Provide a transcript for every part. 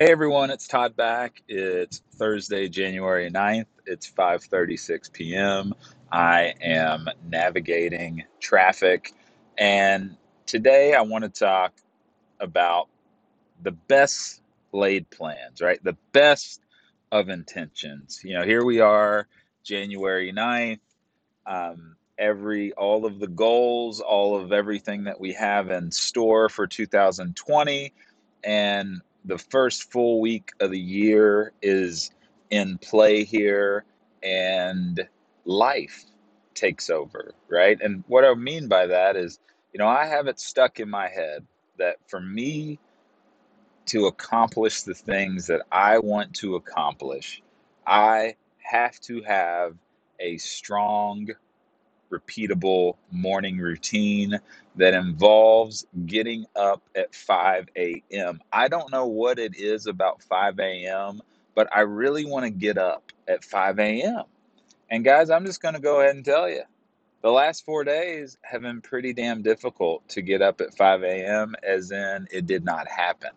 Hey everyone, it's Todd back. It's Thursday, January ninth. It's 5:36 p.m. I am navigating traffic and today I want to talk about the best laid plans, right? The best of intentions. You know, here we are, January ninth. Um, every all of the goals, all of everything that we have in store for 2020 and the first full week of the year is in play here and life takes over, right? And what I mean by that is, you know, I have it stuck in my head that for me to accomplish the things that I want to accomplish, I have to have a strong repeatable morning routine that involves getting up at 5 a.m. I don't know what it is about 5 a.m., but I really want to get up at 5 a.m. And guys, I'm just going to go ahead and tell you the last four days have been pretty damn difficult to get up at 5 a.m., as in it did not happen.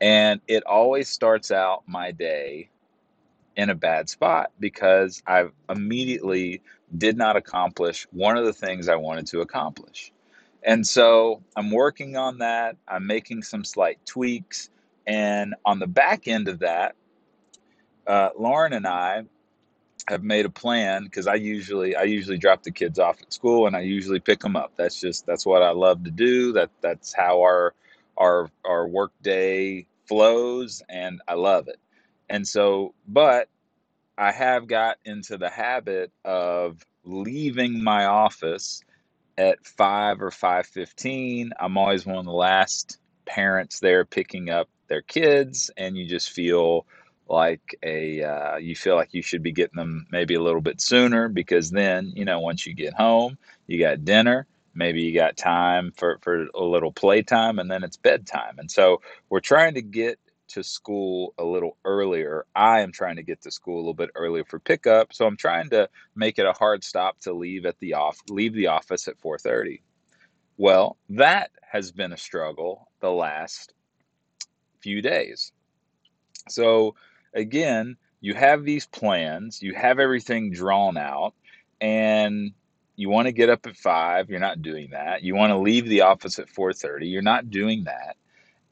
And it always starts out my day in a bad spot because I immediately did not accomplish one of the things I wanted to accomplish. And so I'm working on that. I'm making some slight tweaks. And on the back end of that, uh, Lauren and I have made a plan because I usually I usually drop the kids off at school and I usually pick them up. That's just that's what I love to do. That that's how our our our work day flows and I love it. And so, but I have got into the habit of leaving my office at 5 or 5:15. I'm always one of the last parents there picking up their kids and you just feel like a uh, you feel like you should be getting them maybe a little bit sooner because then, you know, once you get home, you got dinner, maybe you got time for for a little playtime and then it's bedtime. And so we're trying to get to school a little earlier. I am trying to get to school a little bit earlier for pickup, so I'm trying to make it a hard stop to leave at the off leave the office at 4:30. Well, that has been a struggle the last few days. So again, you have these plans, you have everything drawn out, and you want to get up at 5, you're not doing that. You want to leave the office at 4:30, you're not doing that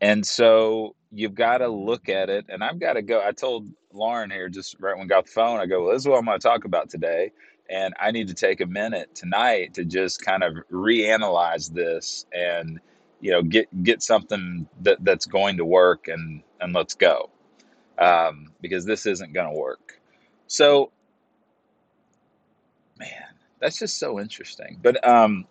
and so you've got to look at it. And I've got to go. I told Lauren here just right when got the phone, I go, well, this is what I'm going to talk about today. And I need to take a minute tonight to just kind of reanalyze this and, you know, get get something that, that's going to work and and let's go. Um, because this isn't going to work. So, man, that's just so interesting. But um,